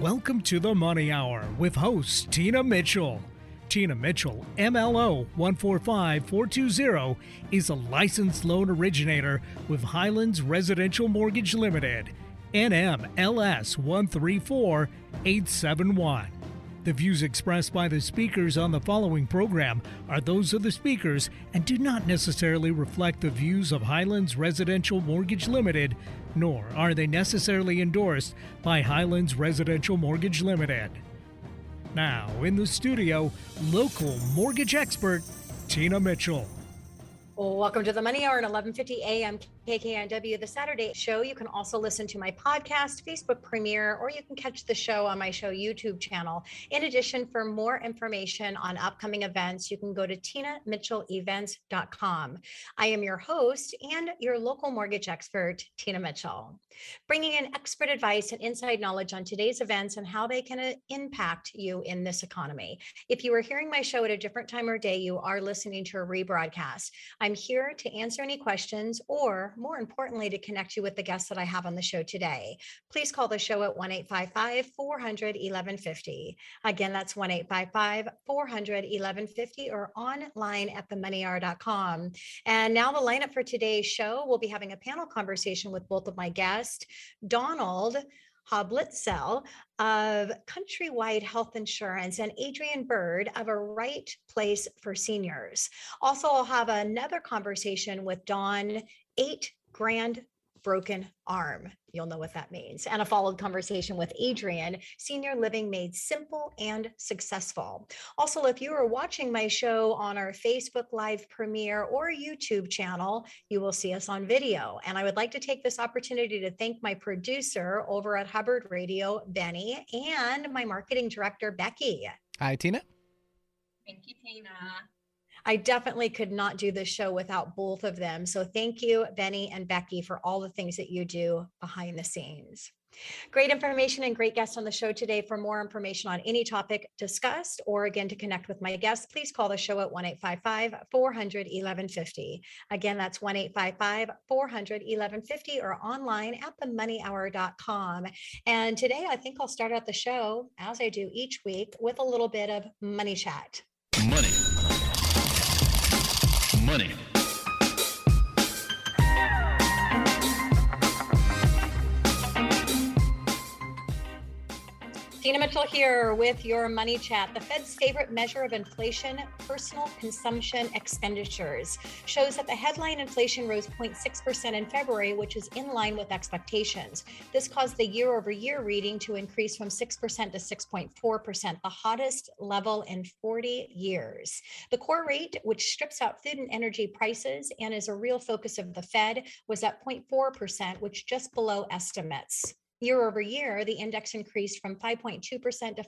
Welcome to the Money Hour with host Tina Mitchell. Tina Mitchell, MLO 145420, is a licensed loan originator with Highlands Residential Mortgage Limited, NMLS 134871. The views expressed by the speakers on the following program are those of the speakers and do not necessarily reflect the views of Highlands Residential Mortgage Limited, nor are they necessarily endorsed by Highlands Residential Mortgage Limited. Now, in the studio, local mortgage expert Tina Mitchell. Welcome to the Money Hour at 11:50 a.m. KKNW, the Saturday show. You can also listen to my podcast, Facebook premiere, or you can catch the show on my show YouTube channel. In addition, for more information on upcoming events, you can go to tinamitchellevents.com. I am your host and your local mortgage expert, Tina Mitchell, bringing in expert advice and inside knowledge on today's events and how they can uh, impact you in this economy. If you are hearing my show at a different time or day, you are listening to a rebroadcast. I'm here to answer any questions or more importantly, to connect you with the guests that I have on the show today. Please call the show at 1 855 400 1150. Again, that's 1 855 400 1150 or online at themoneyhour.com. And now, the lineup for today's show, we'll be having a panel conversation with both of my guests, Donald. Hoblitzell of Countrywide Health Insurance and Adrienne Byrd of A Right Place for Seniors. Also, I'll have another conversation with Don eight grand broken arm. You'll know what that means. And a followed conversation with Adrienne, Senior Living Made Simple and Successful. Also, if you are watching my show on our Facebook Live premiere or YouTube channel, you will see us on video. And I would like to take this opportunity to thank my producer over at Hubbard Radio, Benny, and my marketing director, Becky. Hi, Tina. Thank you, Tina. I definitely could not do this show without both of them. So thank you, Benny and Becky, for all the things that you do behind the scenes. Great information and great guests on the show today. For more information on any topic discussed, or again to connect with my guests, please call the show at 1 855 400 1150. Again, that's 1 855 400 1150 or online at themoneyhour.com. And today, I think I'll start out the show, as I do each week, with a little bit of money chat. Tina Mitchell here with your money chat. The Fed's favorite measure of inflation, personal consumption expenditures, shows that the headline inflation rose 0.6% in February, which is in line with expectations. This caused the year over year reading to increase from 6% to 6.4%, the hottest level in 40 years. The core rate, which strips out food and energy prices and is a real focus of the Fed, was at 0.4%, which just below estimates. Year over year, the index increased from 5.2% to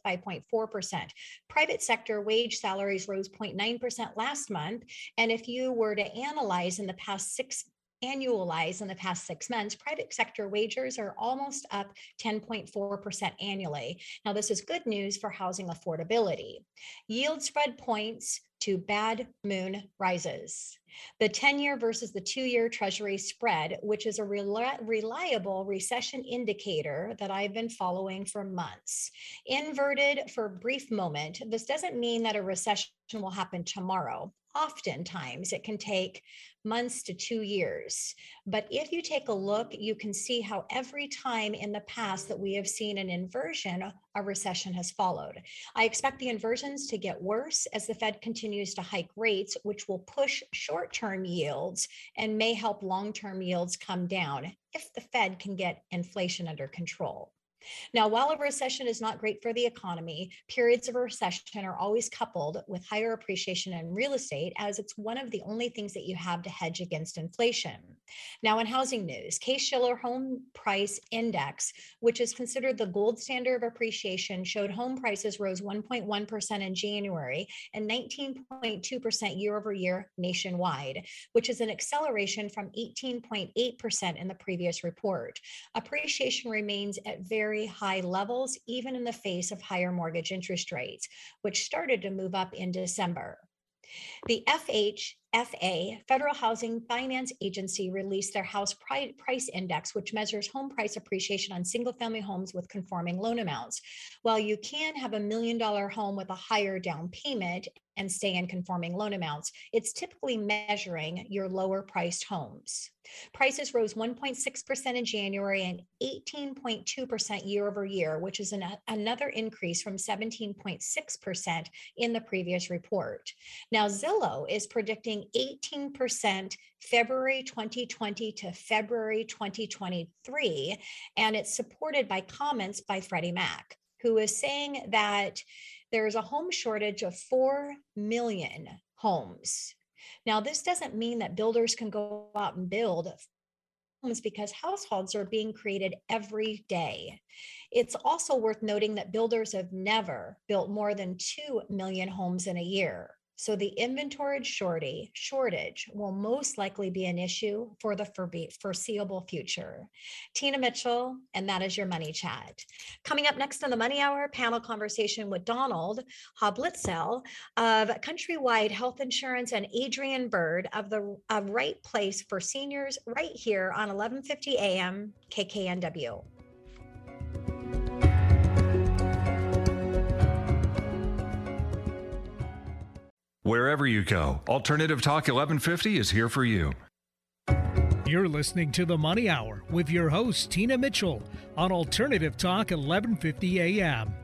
5.4%. Private sector wage salaries rose 0.9% last month. And if you were to analyze in the past six annualize in the past six months, private sector wages are almost up 10.4% annually. Now, this is good news for housing affordability. Yield spread points to bad moon rises. The 10 year versus the two year Treasury spread, which is a reliable recession indicator that I've been following for months. Inverted for a brief moment, this doesn't mean that a recession will happen tomorrow oftentimes it can take months to two years. But if you take a look, you can see how every time in the past that we have seen an inversion, a recession has followed. I expect the inversions to get worse as the Fed continues to hike rates, which will push short term yields and may help long term yields come down if the Fed can get inflation under control. Now, while a recession is not great for the economy, periods of recession are always coupled with higher appreciation in real estate, as it's one of the only things that you have to hedge against inflation. Now, in housing news, Case Shiller Home Price Index, which is considered the gold standard of appreciation, showed home prices rose 1.1% in January and 19.2% year over year nationwide, which is an acceleration from 18.8% in the previous report. Appreciation remains at very very high levels, even in the face of higher mortgage interest rates, which started to move up in December. The FA, Federal Housing Finance Agency, released their house price index, which measures home price appreciation on single family homes with conforming loan amounts. While you can have a million dollar home with a higher down payment and stay in conforming loan amounts, it's typically measuring your lower priced homes. Prices rose 1.6% in January and 18.2% year over year, which is an, another increase from 17.6% in the previous report. Now, Zillow is predicting 18% February 2020 to February 2023, and it's supported by comments by Freddie Mac, who is saying that there is a home shortage of 4 million homes. Now, this doesn't mean that builders can go out and build homes because households are being created every day. It's also worth noting that builders have never built more than 2 million homes in a year. So the inventory shortage, shortage will most likely be an issue for the foreseeable future. Tina Mitchell, and that is your money chat. Coming up next on the Money Hour panel conversation with Donald Hoblitzell of Countrywide Health Insurance and Adrienne Byrd of the of Right Place for Seniors right here on 1150 AM KKNW. Wherever you go, Alternative Talk 1150 is here for you. You're listening to the Money Hour with your host, Tina Mitchell, on Alternative Talk 1150 AM.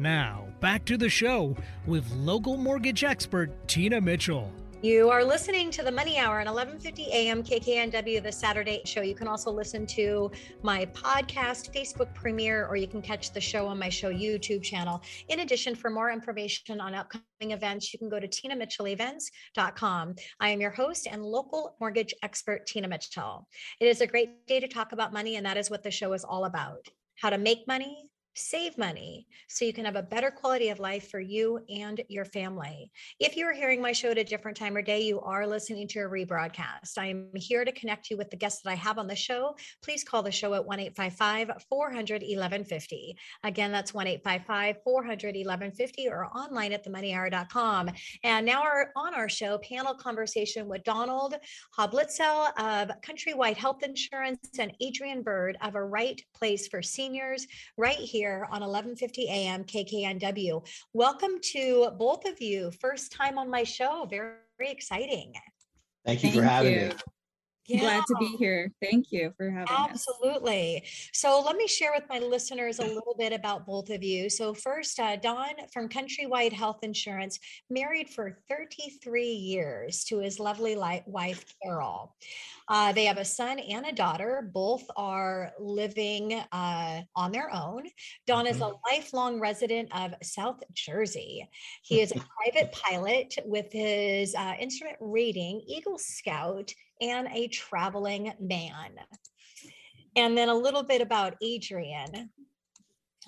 Now, back to the show with local mortgage expert, Tina Mitchell. You are listening to the Money Hour on 11:50 a.m. KKNW, the Saturday show. You can also listen to my podcast, Facebook premiere, or you can catch the show on my show YouTube channel. In addition, for more information on upcoming events, you can go to tinamitchellevents.com. I am your host and local mortgage expert, Tina Mitchell. It is a great day to talk about money, and that is what the show is all about. How to make money, save money so you can have a better quality of life for you and your family. If you are hearing my show at a different time or day, you are listening to a rebroadcast. I am here to connect you with the guests that I have on the show. Please call the show at 1 855 400 1150. Again, that's 1 855 400 1150 or online at themoneyhour.com. And now we're on our show panel conversation with Donald Hoblitzell of Countrywide Health Insurance and Adrienne Byrd of A Right Place for Seniors right here here on 1150 AM KKNW. Welcome to both of you. First time on my show. Very, very exciting. Thank you Thank for having you. me. Yeah. Glad to be here. Thank you for having me. Absolutely. Us. So let me share with my listeners a little bit about both of you. So first, uh, Don from Countrywide Health Insurance, married for 33 years to his lovely wife, Carol. Uh, they have a son and a daughter. Both are living uh, on their own. Don is a mm-hmm. lifelong resident of South Jersey. He is a private pilot with his uh, instrument rating, Eagle Scout, and a traveling man. And then a little bit about Adrienne.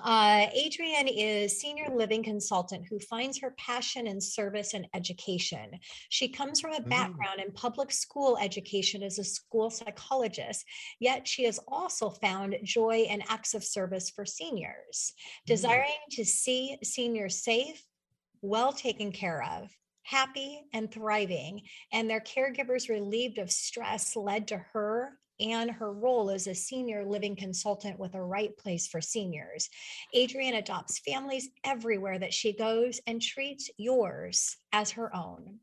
Uh, Adrienne is senior living consultant who finds her passion in service and education. She comes from a mm. background mm. in public school education as a school psychologist, yet she has also found joy in acts of service for seniors, mm. desiring to see seniors safe, well taken care of, happy and thriving, and their caregivers relieved of stress led to her and her role as a senior living consultant with a right place for seniors. Adrienne adopts families everywhere that she goes and treats yours as her own.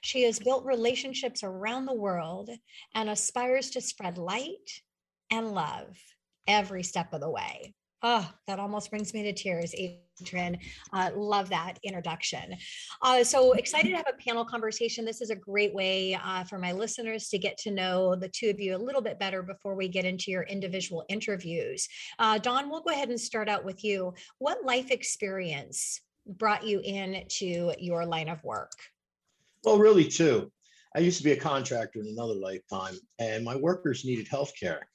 She has built relationships around the world and aspires to spread light and love every step of the way. Oh, that almost brings me to tears, Adrienne. Uh, love that introduction. Uh, so excited to have a panel conversation. This is a great way uh, for my listeners to get to know the two of you a little bit better before we get into your individual interviews. Uh, Don, we'll go ahead and start out with you. What life experience brought you into your line of work? Well, really, two. I used to be a contractor in another lifetime, and my workers needed health care.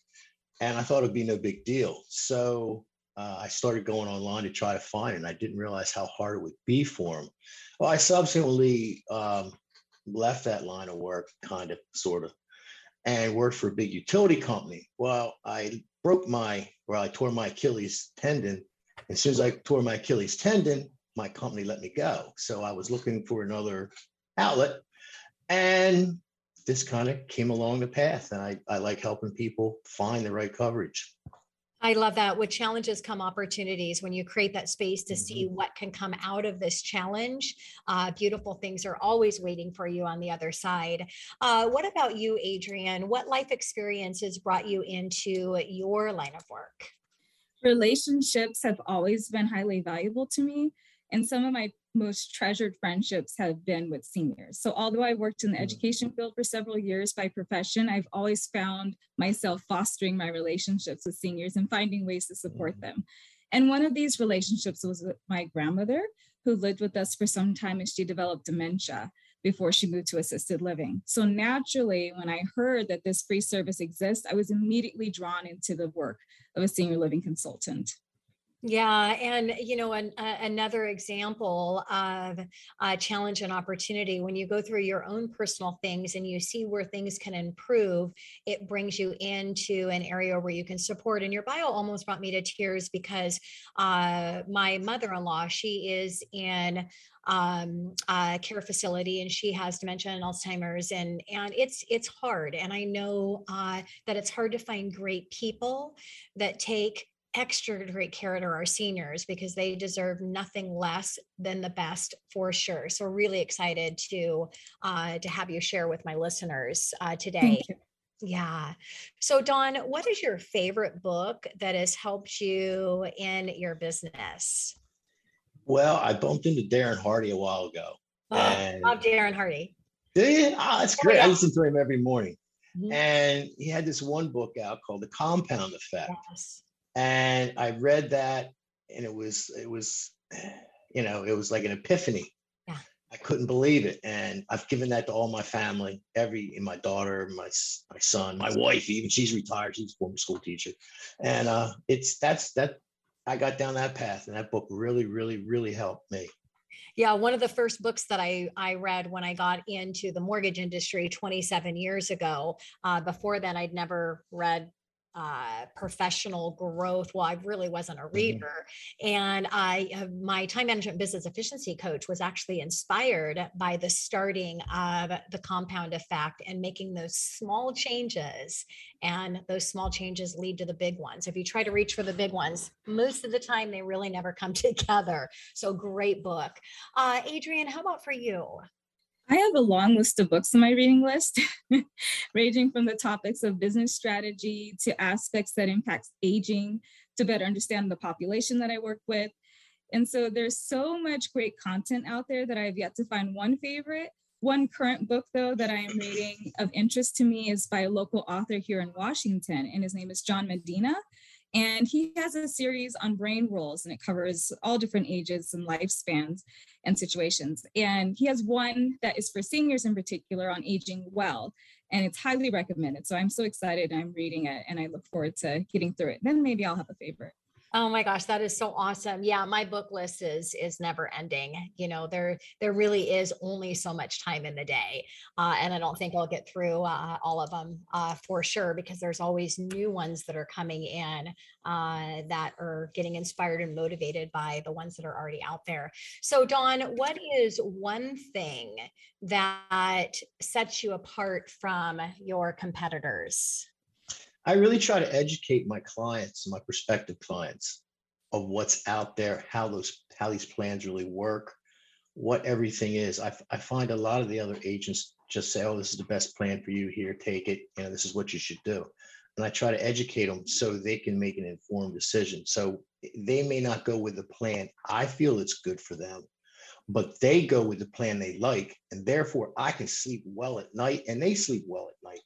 And I thought it'd be no big deal. So uh, I started going online to try to find it. And I didn't realize how hard it would be for them. Well, I subsequently um, left that line of work, kind of, sort of, and worked for a big utility company. Well, I broke my, or I tore my Achilles tendon. As soon as I tore my Achilles tendon, my company let me go. So I was looking for another outlet. And this kind of came along the path. And I, I like helping people find the right coverage. I love that. With challenges come opportunities. When you create that space to see Mm-hmm. what can come out of this challenge, uh, beautiful things are always waiting for you on the other side. Uh, what about you, Adrienne? What life experiences brought you into your line of work? Relationships have always been highly valuable to me. And some of my most treasured friendships have been with seniors. So, although I worked in the Mhm. education field for several years by profession, I've always found myself fostering my relationships with seniors and finding ways to support Mhm. them. And one of these relationships was with my grandmother, who lived with us for some time and she developed dementia before she moved to assisted living. So naturally, when I heard that this free service exists, I was immediately drawn into the work of a senior living consultant. Yeah, and you know, an, uh, another example of a challenge and opportunity when you go through your own personal things and you see where things can improve, it brings you into an area where you can support. And your bio almost brought me to tears because uh, my mother-in-law, she is in um a care facility and she has dementia and alzheimer's and and it's it's hard and i know uh that it's hard to find great people that take extra great care to our seniors because they deserve nothing less than the best for sure. So really excited to uh, to have you share with my listeners uh, today. Thank you. Yeah. So Don, what is your favorite book that has helped you in your business? Well, I bumped into Darren Hardy a while ago. Oh, And love Darren Hardy. do you? Ah, that's Oh, great. I listen to him every morning. Mhm. And he had this one book out called The Compound Effect. Yes. And I read that, and it was it was, you know, it was like an epiphany. Yeah. I couldn't believe it, and I've given that to all my family, every my daughter, my my son, my wife, even she's retired, she's a former school teacher, and uh, it's that's that. I got down that path, and that book really, really, really helped me. Yeah, one of the first books that I I read when I got into the mortgage industry 27 years ago. Uh, before then, I'd never read uh, professional growth. Well, I really wasn't a reader, and I uh, my time management business efficiency coach was actually inspired by the starting of the compound effect and making those small changes, and those small changes lead to the big ones. If you try to reach for the big ones, most of the time they really never come together. So great book. Uh, Adrienne, how about for you? I have a long list of books on my reading list, ranging from the topics of business strategy to aspects that impact aging to better understand the population that I work with. And so there's so much great content out there that I have yet to find one favorite. One current book, though, that I am reading of interest to me is by a local author here in Washington, and his name is John Medina. And he has a series on brain rules, and it covers all different ages and lifespans and situations. And he has one that is for seniors in particular on aging well, and it's highly recommended. So I'm so excited. I'm reading it, and I look forward to getting through it. Then maybe I'll have a favorite. Oh my gosh, that is so awesome. Yeah, my book list is is never ending. You know, there there really is only so much time in the day. Uh, and I don't think I'll get through uh, all of them uh, for sure because there's always new ones that are coming in uh, that are getting inspired and motivated by the ones that are already out there. So Don, what is one thing that sets you apart from your competitors? I really try to educate my clients and my prospective clients of what's out there, how those how these plans really work, what everything is. I, I find a lot of the other agents just say, "Oh, this is the best plan for you. Here, take it. You know, this is what you should do." And I try to educate them so they can make an informed decision. So they may not go with the plan I feel it's good for them, but they go with the plan they like, and therefore I can sleep well at night, and they sleep well at night.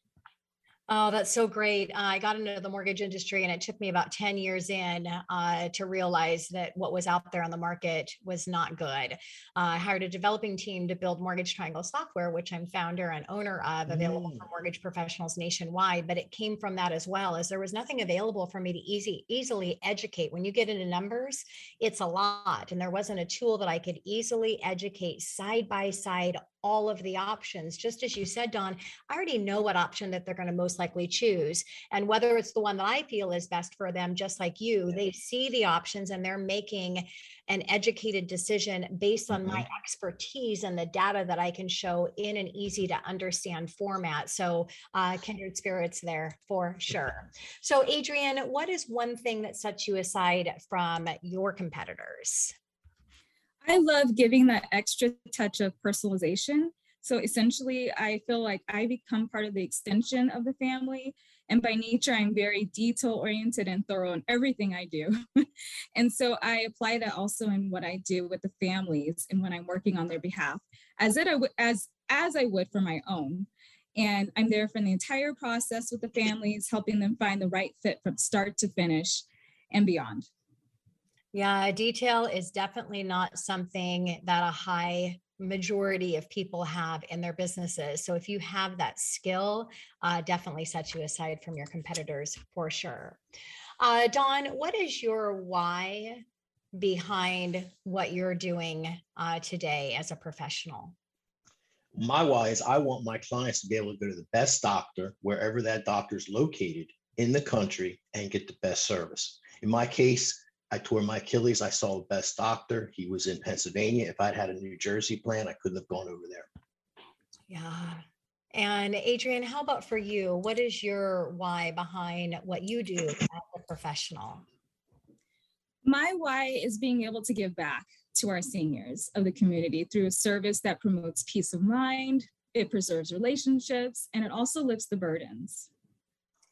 Oh, that's so great. Uh, I got into the mortgage industry and it took me about 10 years in uh, to realize that what was out there on the market was not good. Uh, I hired a developing team to build Mortgage Triangle software, which I'm founder and owner of, available Mm. for mortgage professionals nationwide. But it came from that as well, as there was nothing available for me to easy, easily educate. When you get into numbers, it's a lot. And there wasn't a tool that I could easily educate side by side all of the options. Just as you said, Don, I already know what option that they're going to most likely choose. And whether it's the one that I feel is best for them, just like you, they see the options and they're making an educated decision based on mm-hmm. my expertise and the data that I can show in an easy to understand format. So, uh, kindred spirits there for sure. So, Adrienne, what is one thing that sets you aside from your competitors? I love giving that extra touch of personalization. So essentially, I feel like I become part of the extension of the family. And by nature, I'm very detail oriented and thorough in everything I do. and so I apply that also in what I do with the families and when I'm working on their behalf, as it I would as as I would for my own. And I'm there for the entire process with the families, helping them find the right fit from start to finish and beyond. Yeah, detail is definitely not something that a high majority of people have in their businesses. So if you have that skill, uh, definitely sets you aside from your competitors for sure. Uh, Don, what is your why behind what you're doing uh, today as a professional? My why is I want my clients to be able to go to the best doctor wherever that doctor is located in the country and get the best service. In my case, I tore my Achilles. I saw the best doctor. He was in Pennsylvania. If I'd had a New Jersey plan, I couldn't have gone over there. Yeah. And Adrienne, how about for you? What is your why behind what you do as a professional? My why is being able to give back to our seniors of the community through a service that promotes peace of mind, it preserves relationships, and it also lifts the burdens.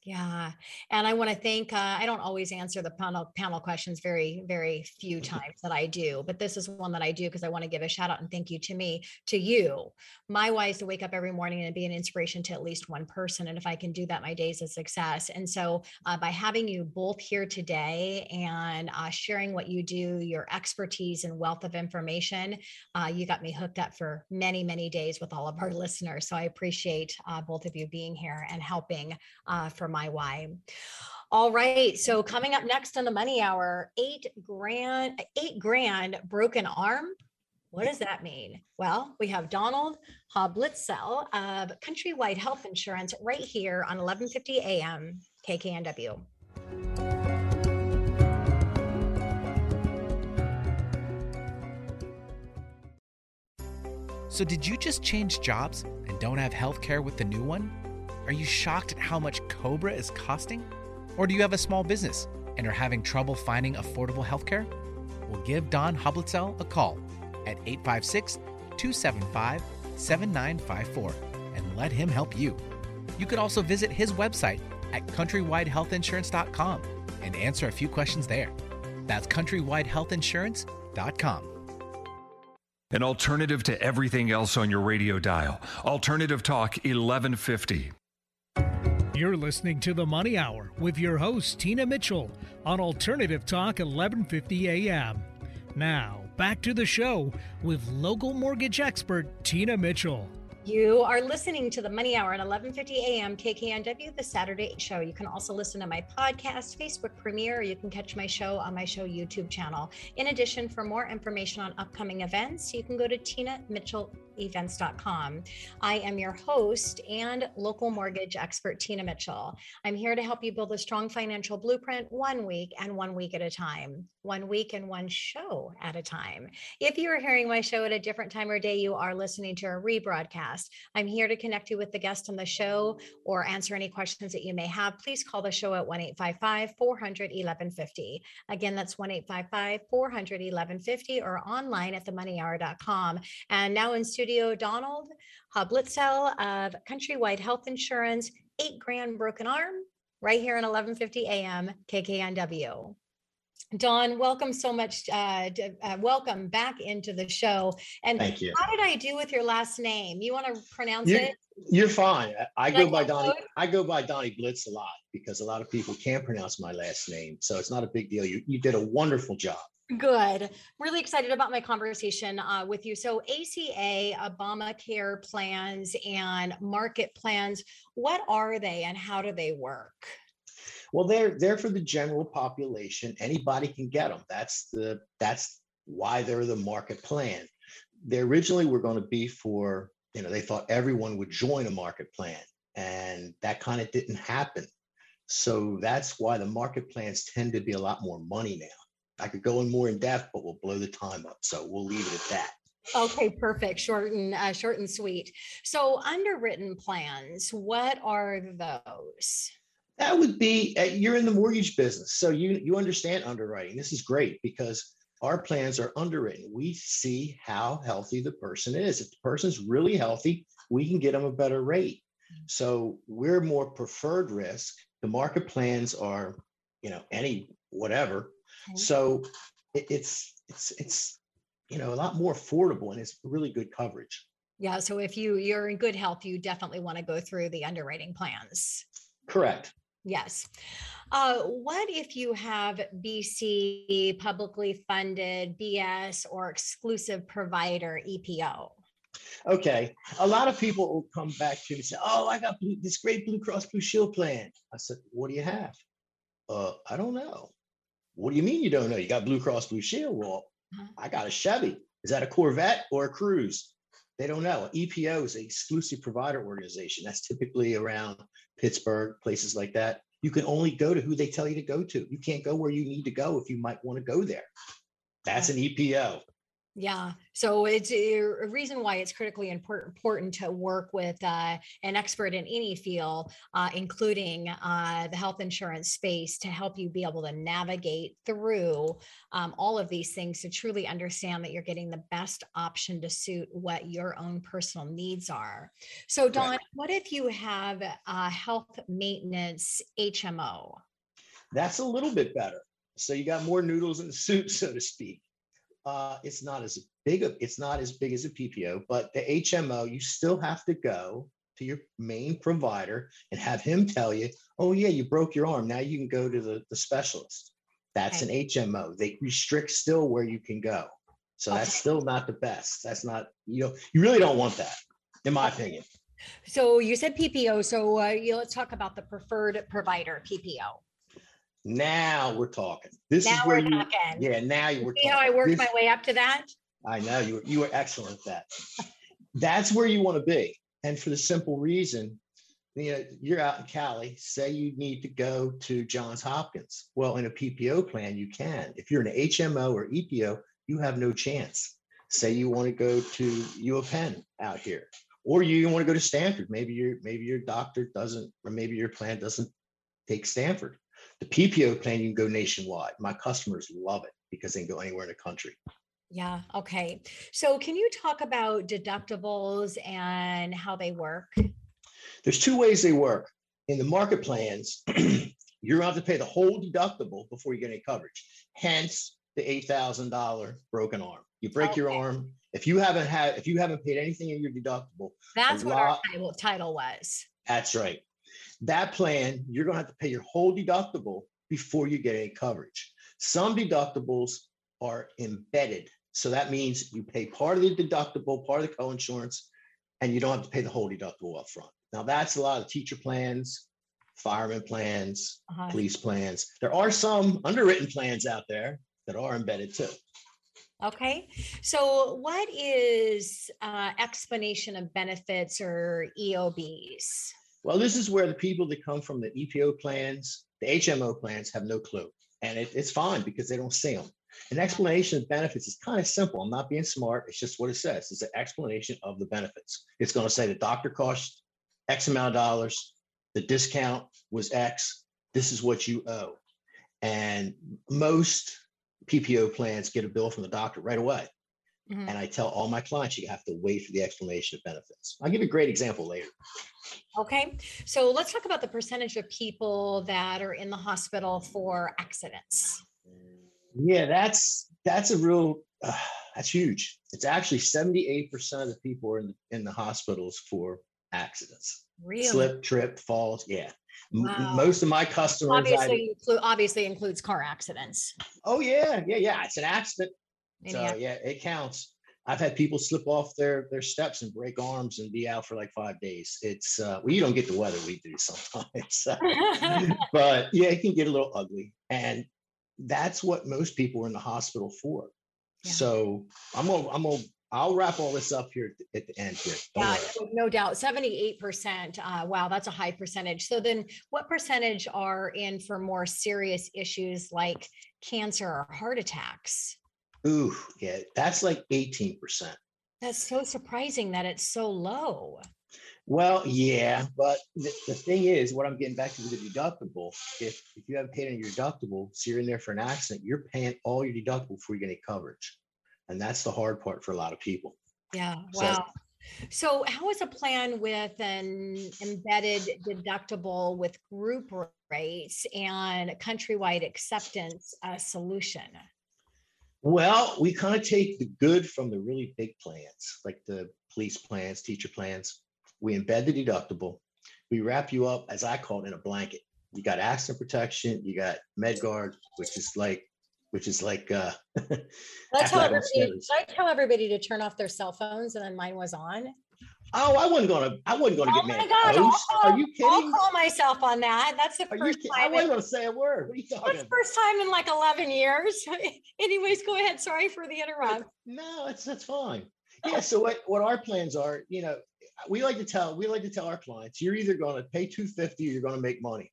Yeah. And I want to thank, uh, I don't always answer the panel panel questions very, very few mm-hmm. times that I do, but this is one that I do because I want to give a shout out and thank you to me, to you. My why is to wake up every morning and be an inspiration to at least one person. And if I can do that, my day's a success. And so uh, by having you both here today and uh, sharing what you do, your expertise and wealth of information, uh, you got me hooked up for many, many days with all of our listeners. So I appreciate uh, both of you being here and helping uh, for my why. All right. So coming up next on the money hour, eight grand, eight grand broken arm. What does that mean? Well, we have Donald Hoblitzell of Countrywide Health Insurance right here on 1150 AM KKNW. So did you just change jobs and don't have health care with the new one? Are you shocked at how much Cobra is costing? Or do you have a small business and are having trouble finding affordable healthcare? Well, give Don Hoblitzell a call at 856 275 7954 and let him help you. You could also visit his website at countrywidehealthinsurance.com and answer a few questions there. That's countrywidehealthinsurance.com. An alternative to everything else on your radio dial. Alternative Talk 1150. You're listening to the Money Hour with your host, Tina Mitchell, on Alternative Talk 1150 AM. Now, back to the show with local mortgage expert Tina Mitchell. You are listening to the Money Hour at 11:50 a.m. KKNW, the Saturday show. You can also listen to my podcast, Facebook premiere, or you can catch my show on my show YouTube channel. In addition, for more information on upcoming events, you can go to Tina Mitchell events.com. I am your host and local mortgage expert, Tina Mitchell. I'm here to help you build a strong financial blueprint one week and one week at a time, one week and one show at a time. If you are hearing my show at a different time or day, you are listening to a rebroadcast. I'm here to connect you with the guest on the show or answer any questions that you may have. Please call the show at 1 855 400 1150. Again, that's 1 855 400 1150 or online at themoneyhour.com. And now in studio, studio Donald Hoblitzell of Countrywide Health Insurance, eight grand broken arm, right here in 1150 AM KKNW. Don, welcome so much. Uh, uh, welcome back into the show. And Thank you. how did I do with your last name? You want to pronounce you're, it? You're fine. I go by Donnie. I go by Donnie Blitz a lot because a lot of people can't pronounce my last name, so it's not a big deal. You you did a wonderful job. Good. Really excited about my conversation uh, with you. So, ACA, Obamacare plans, and market plans, what are they and how do they work? Well, they're they're for the general population. Anybody can get them. That's the that's why they're the market plan. They originally were going to be for you know, they thought everyone would join a market plan, and that kind of didn't happen. So that's why the market plans tend to be a lot more money now. I could go in more in depth, but we'll blow the time up. So we'll leave it at that. Okay, perfect. Short and uh, short and sweet. So underwritten plans, what are those? That would be uh, you're in the mortgage business, so you you understand underwriting. This is great because our plans are underwritten. We see how healthy the person is. If the person's really healthy, we can get them a better rate. So we're more preferred risk. The market plans are, you know, any whatever. Okay. So it, it's it's it's you know a lot more affordable and it's really good coverage. Yeah, so if you you're in good health, you definitely want to go through the underwriting plans. Correct. Yes. Uh, what if you have BC publicly funded BS or exclusive provider EPO? Okay. A lot of people will come back to me and say, "Oh, I got blue, this great Blue Cross Blue Shield plan." I said, "What do you have?" Uh, I don't know. What do you mean you don't know? You got Blue Cross Blue Shield? Well, Uh-huh. I got a Chevy. Is that a Corvette or a Cruise? They don't know. EPO is an exclusive provider organization. That's typically around Pittsburgh, places like that. You can only go to who they tell you to go to. You can't go where you need to go if you might want to go there. That's an EPO. Yeah, so it's a a reason why it's critically important to work with uh, an expert in any field, uh, including uh, the health insurance space, to help you be able to navigate through um, all of these things to truly understand that you're getting the best option to suit what your own personal needs are. So, Don, what if you have a health maintenance HMO? That's a little bit better. So you got more noodles in the soup, so to speak. Uh, it's not as big of it's not as big as a PPO, but the HMO you still have to go to your main provider and have him tell you, oh yeah, you broke your arm. Now you can go to the, the specialist. That's an HMO. They restrict still where you can go. So that's still not the best. That's not, you know, you really don't want that, in my opinion. So you said PPO. So uh, you, let's talk about the preferred provider PPO. Now we're talking. This Now is where we're you, talking. yeah, now you were talking. See how I worked This- my way up to that? I know you were, you were excellent at that. That's where you want to be. And for the simple reason, you know, you're out in Cali, say you need to go to Johns Hopkins. Well, in a PPO plan, you can. If you're an HMO or EPO, you have no chance. Say you want to go to U of Penn out here, or you want to go to Stanford. Maybe your maybe your doctor doesn't, or maybe your plan doesn't take Stanford. The PPO plan, you can go nationwide. My customers love it because they can go anywhere in the country. Yeah. Okay. So can you talk about deductibles and how they work? There's two ways they work. In the market plans, you're going to have to pay the whole deductible before you get any coverage. Hence the $8,000 broken arm. You break your arm. If you haven't had, if you haven't paid anything in your deductible, That's what our lot- title, title was. that's right. That plan, you're going to have to pay your whole deductible before you get any coverage. Some deductibles are embedded. So that means you pay part of the deductible, part of the coinsurance, and you don't have to pay the whole deductible up front. Now, that's a lot of teacher plans, fireman plans, Uh-huh. police plans. There are some underwritten plans out there that are embedded too. Okay. So what is uh, explanation of benefits or EOBs? Well, this is where the people that come from the EPO plans, the HMO plans have no clue. And it, it's fine because they don't see them. An explanation of benefits is kind of simple. I'm not being smart. It's just what it says. It's an explanation of the benefits. It's going to say the doctor cost X amount of dollars. The discount was X. This is what you owe. And most PPO plans get a bill from the doctor right away. Mhm. And I tell all my clients, you have to wait for the explanation of benefits. I'll give you a great example later. Okay. So let's talk about the percentage of people that are in the hospital for accidents. Yeah, that's that's a real uh, that's huge. It's actually 78% of the people are in the, in the hospitals for accidents. Really? Slip, trip, falls. Yeah. M- Wow. Most of my customers I- Obviously, inclu- obviously includes car accidents. oh yeah, yeah, yeah. It's an accident. So yeah, it counts. I've had people slip off their their steps and break arms and be out for like five days. It's uh well, you don't get the weather we do sometimes. but yeah, it can get a little ugly. And that's what most people are in the hospital for. Yeah. So I'm gonna I'm gonna I'll wrap all this up here at the- end here. Don't Yeah, worry. no doubt. Seventy-eight percent. Uh, wow, that's a high percentage. So then what percentage are in for more serious issues like cancer or heart attacks? Ooh, yeah, that's like eighteen percent. That's so surprising that it's so low. Well, yeah, but the, the thing is, what I'm getting back to with the deductible, if, if you haven't paid on your deductible, so you're in there for an accident, you're paying all your deductible before you get any coverage. And that's the hard part for a lot of people. Yeah, So- wow. So how is a plan with an embedded deductible with group rates and a countrywide acceptance uh, solution? Well, we kind of take the good from the really big plans, like the police plans, teacher plans. We embed the deductible. We wrap you up, as I call it, in a blanket. You got accident protection, you got MedGuard, which is like, which is like, uh, I tell everybody, I tell everybody to turn off their cell phones and then mine was on? Oh, I wasn't gonna, I wasn't gonna Oh get my mad. God, I'll Toast? Are call- you I'll call myself on that. That's the Are you first? I time. wasn't in- gonna say a word. What are you talking That's about? first time in like eleven years. Anyways, go ahead. Sorry for the interrupt. No, that's that's fine. Yeah. So what what our plans are, you know, we like to tell we like to tell our clients, you're either going to pay 250 or you're going to make money.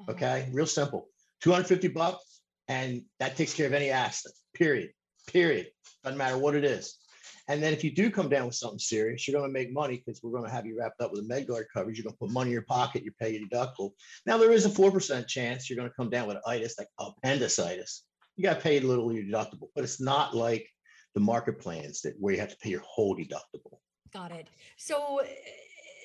Uh-huh. Okay, real simple. 250 bucks, and that takes care of any accident. Period. Period. Doesn't matter what it is. And then if you do come down with something serious, you're going to make money because we're going to have you wrapped up with a MedGuard coverage. You're going to put money in your pocket. You pay your deductible. Now there is a four percent chance you're going to come down with itis, like appendicitis. You got to pay a little of your deductible, but it's not like the market plans that where you have to pay your whole deductible. Got it. So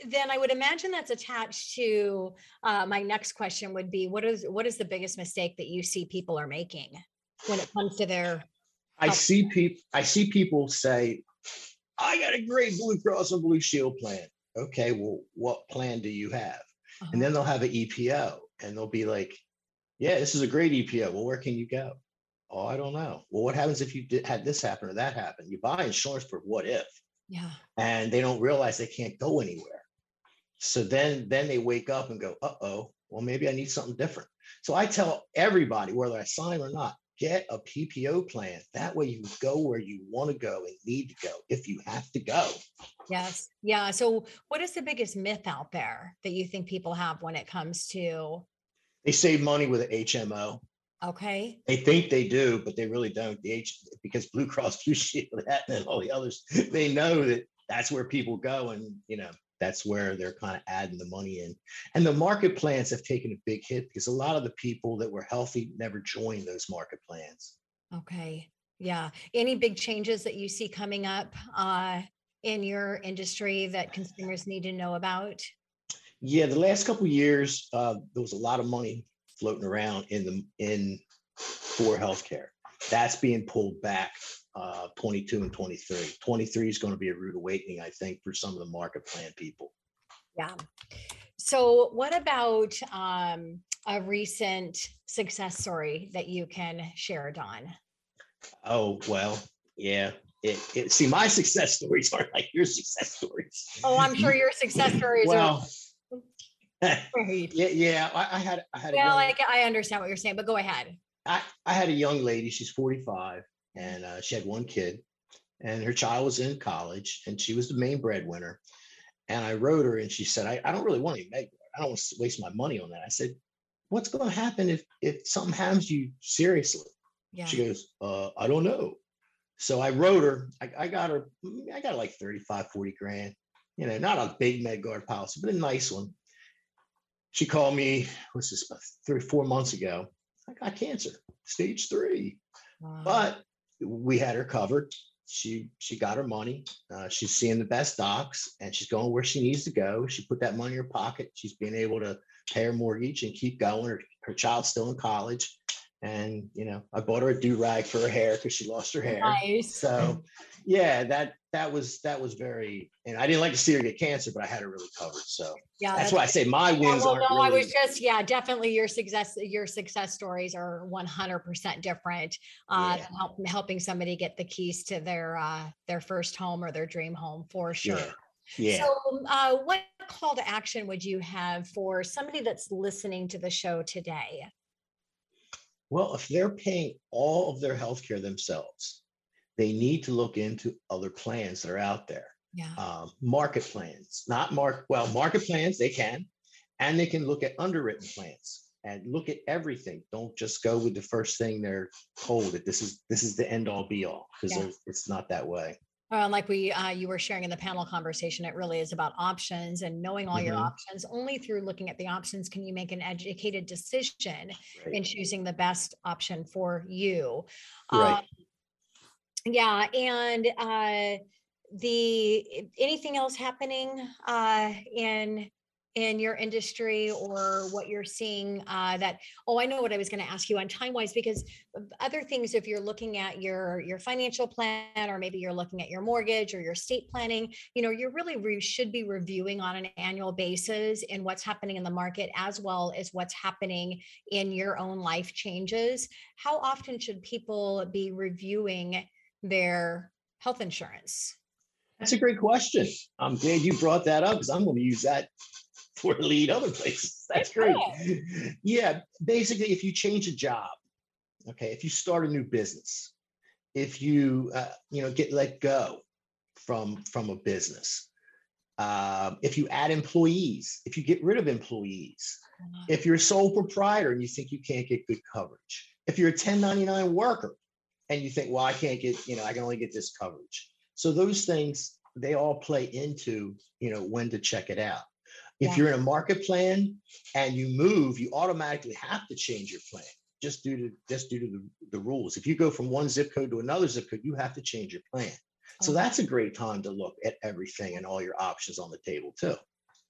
then I would imagine that's attached to uh, my next question would be what is what is the biggest mistake that you see people are making when it comes to their I see people, I see people say, I got a great Blue Cross and Blue Shield plan. Okay, well, what plan do you have? uh, And then they'll have an EPO and they'll be like, yeah, this is a great EPO. Well, where can you go? Oh, I don't know. Well, what happens if you did, had this happen or that happen? You buy insurance for what if, yeah and they don't realize they can't go anywhere. So then, then they wake up and go, uh-oh, well, maybe I need something different. So I tell everybody, whether I sign or not, get a PPO plan. That way you go where you want to go and need to go if you have to go. yes yeah. So what is the biggest myth out there that you think people have when it comes to They save money with an HMO. okay They think they do, but they really don't. The H because Blue Cross Blue Shield that and all the others, they know that that's where people go, and you know that's where they're kind of adding the money in. And the market plans have taken a big hit because a lot of the people that were healthy never joined those market plans. okay yeah any big changes that you see coming up uh, in your industry that consumers need to know about Yeah, the last couple of years, uh, there was a lot of money floating around in the in for healthcare. That's being pulled back. Uh, 22 and 23. 23 is going to be a rude awakening, I think, for some of the market plan people. Yeah. So what about um, a recent success story that you can share, Don? Oh well, yeah. It, it see my success stories aren't like your success stories. Oh, I'm sure your success stories are Well, great. yeah, yeah. I, I had I had a Well, young- like I understand what you're saying, but go ahead. I, I had a young lady, she's 45, and uh, she had one kid, and her child was in college, and she was the main breadwinner. And I wrote her, and she said, I, I don't really want to make, I don't want to waste my money on that. I said, What's going to happen if, if something happens to you seriously? Yeah. She goes, uh, I don't know. So I wrote her, I, I got her, I got like 35, 40 grand, you know, not a big MedGuard policy, but a nice one. She called me, what's this, about three, four months ago. I got cancer, stage three, Wow. but we had her covered. She she got her money. Uh, she's seeing the best docs, and she's going where she needs to go. She put that money in her pocket. She's being able to pay her mortgage and keep going. Her, her child's still in college, and you know, I bought her a do rag for her hair because she lost her hair. nice. So, yeah, that that was that was very. And I didn't like to see her get cancer, but I had her really covered. So yeah, that's why I say my Yeah, wins well, aren't no, I was just, yeah, definitely your success, your success stories are 100% different. Uh, Yeah. help, helping somebody get the keys to their, uh, their first home or their dream home for sure. Yeah. Yeah. So, uh, what call to action would you have for somebody that's listening to the show today? Well, if they're paying all of their health care themselves, they need to look into other plans that are out there. Yeah. Um, market plans, not mark, well, market plans, they can, and they can look at underwritten plans and look at everything. Don't just go with the first thing they're told that this is, this is the end all be all, because Yeah. it's not that way. Uh, like we, uh, you were sharing in the panel conversation, it really is about options and knowing all your Mhm. options. Only through looking at the options can you make an educated decision Right. in choosing the best option for you. Right. Um, yeah, and uh, the anything else happening uh, in in your industry or what you're seeing uh, that oh i know what i was going to ask you on time wise because other things if you're looking at your your financial plan or maybe you're looking at your mortgage or your estate planning you know you're really re- should be reviewing on an annual basis in what's happening in the market as well as what's happening in your own life changes how often should people be reviewing their health insurance That's a great question. I'm glad you brought that up because I'm going to use that for lead other places. That's great. Yeah, basically, if you change a job, okay, if you start a new business, if you uh, you know get let go from from a business, um, if you add employees, if you get rid of employees, if you're a sole proprietor and you think you can't get good coverage, if you're a 1099 worker and you think, well, I can't get, you know, I can only get this coverage. So those things, they all play into, you know, when to check it out. If Yeah. you're in a market plan and you move, you automatically have to change your plan just due to just due to the, the rules. If you go from one zip code to another zip code, you have to change your plan. So that's a great time to look at everything and all your options on the table too.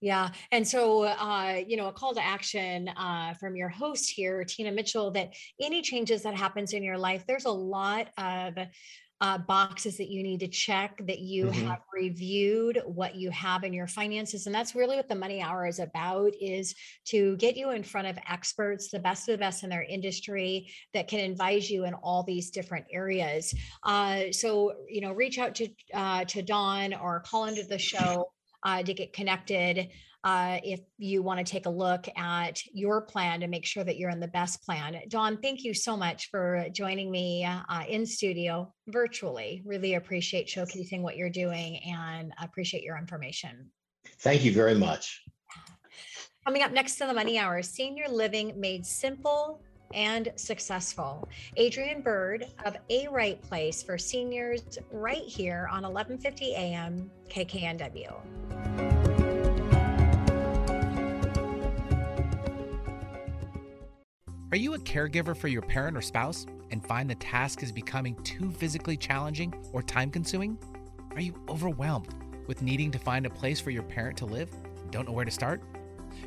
Yeah. And so, uh, you know, a call to action uh, from your host here, Tina Mitchell, that any changes that happens in your life, there's a lot of uh, boxes that you need to check that you Mhm. have reviewed what you have in your finances and that's really what the money hour is about is to get you in front of experts the best of the best in their industry that can advise you in all these different areas uh, so you know reach out to uh, to Don or call into the show uh, to get connected uh, if you want to take a look at your plan to make sure that you're in the best plan. Don, thank you so much for joining me uh, in studio virtually. Really appreciate showcasing what you're doing and appreciate your information. Thank you very much. Coming up next to the Money Hour, Senior Living Made Simple and Successful. Adrienne Byrd of A Right Place for Seniors right here on 1150 AM KKNW. Are you a caregiver for your parent or spouse and find the task is becoming too physically challenging or time consuming? Are you overwhelmed with needing to find a place for your parent to live don't know where to start?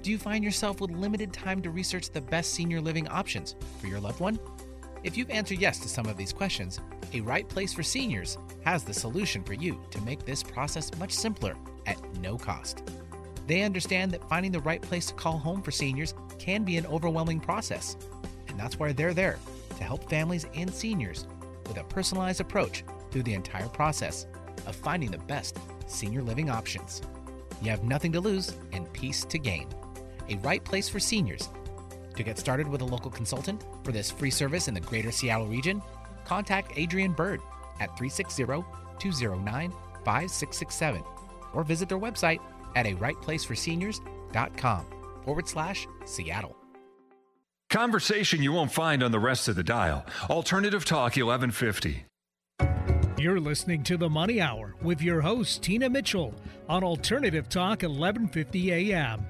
Do you find yourself with limited time to research the best senior living options for your loved one? If you've answered yes to some of these questions, A Right Place for Seniors has the solution for you to make this process much simpler at no cost. They understand that finding the right place to call home for seniors can be an overwhelming process, and that's why they're there to help families and seniors with a personalized approach through the entire process of finding the best senior living options. You have nothing to lose and peace to gain. A right place for seniors. To get started with a local consultant for this free service in the greater Seattle region, contact Adrienne Byrd at 360 209 5667 or visit their website at a rightplaceforseniors.com forward slash Seattle. Conversation you won't find on the rest of the dial. Alternative Talk 1150. You're listening to the Money Hour with your host, Tina Mitchell, on Alternative Talk 1150 AM.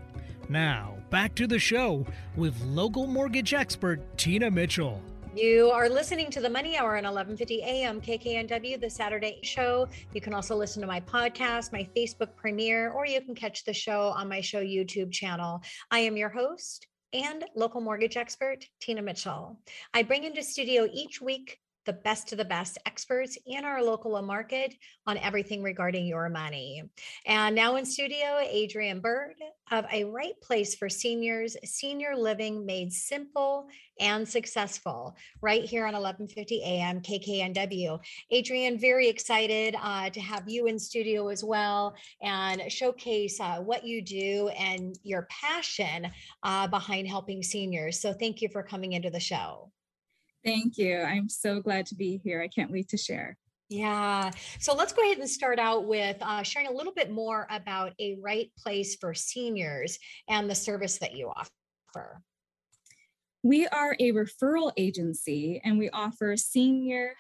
Now, back to the show with local mortgage expert Tina Mitchell. You are listening to the Money Hour on 1150 AM KKNW, the Saturday show. You can also listen to my podcast, my Facebook premiere, or you can catch the show on my show YouTube channel. I am your host and local mortgage expert, Tina Mitchell. I bring into studio each week the best of the best experts in our local market on everything regarding your money. And now in studio, Adrienne Byrd of A Right Place for Seniors, Senior Living Made Simple and Successful, right here on 1150 AM KKNW. Adrienne, very excited uh, to have you in studio as well and showcase uh, what you do and your passion uh, behind helping seniors. So thank you for coming into the show. Thank you. I'm so glad to be here. I can't wait to share. Yeah. So let's go ahead and start out with uh, sharing a little bit more about a right place for seniors and the service that you offer. We are a referral agency and we offer senior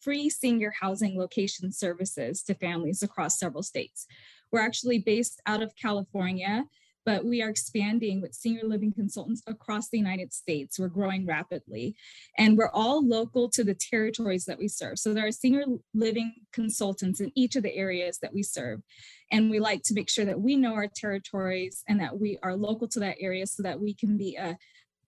free senior housing location services to families across several states. We're actually based out of California but we are expanding with senior living consultants across the United States. We're growing rapidly, and we're all local to the territories that we serve. So there are senior living consultants in each of the areas that we serve. And we like to make sure that we know our territories and that we are local to that area so that we can be a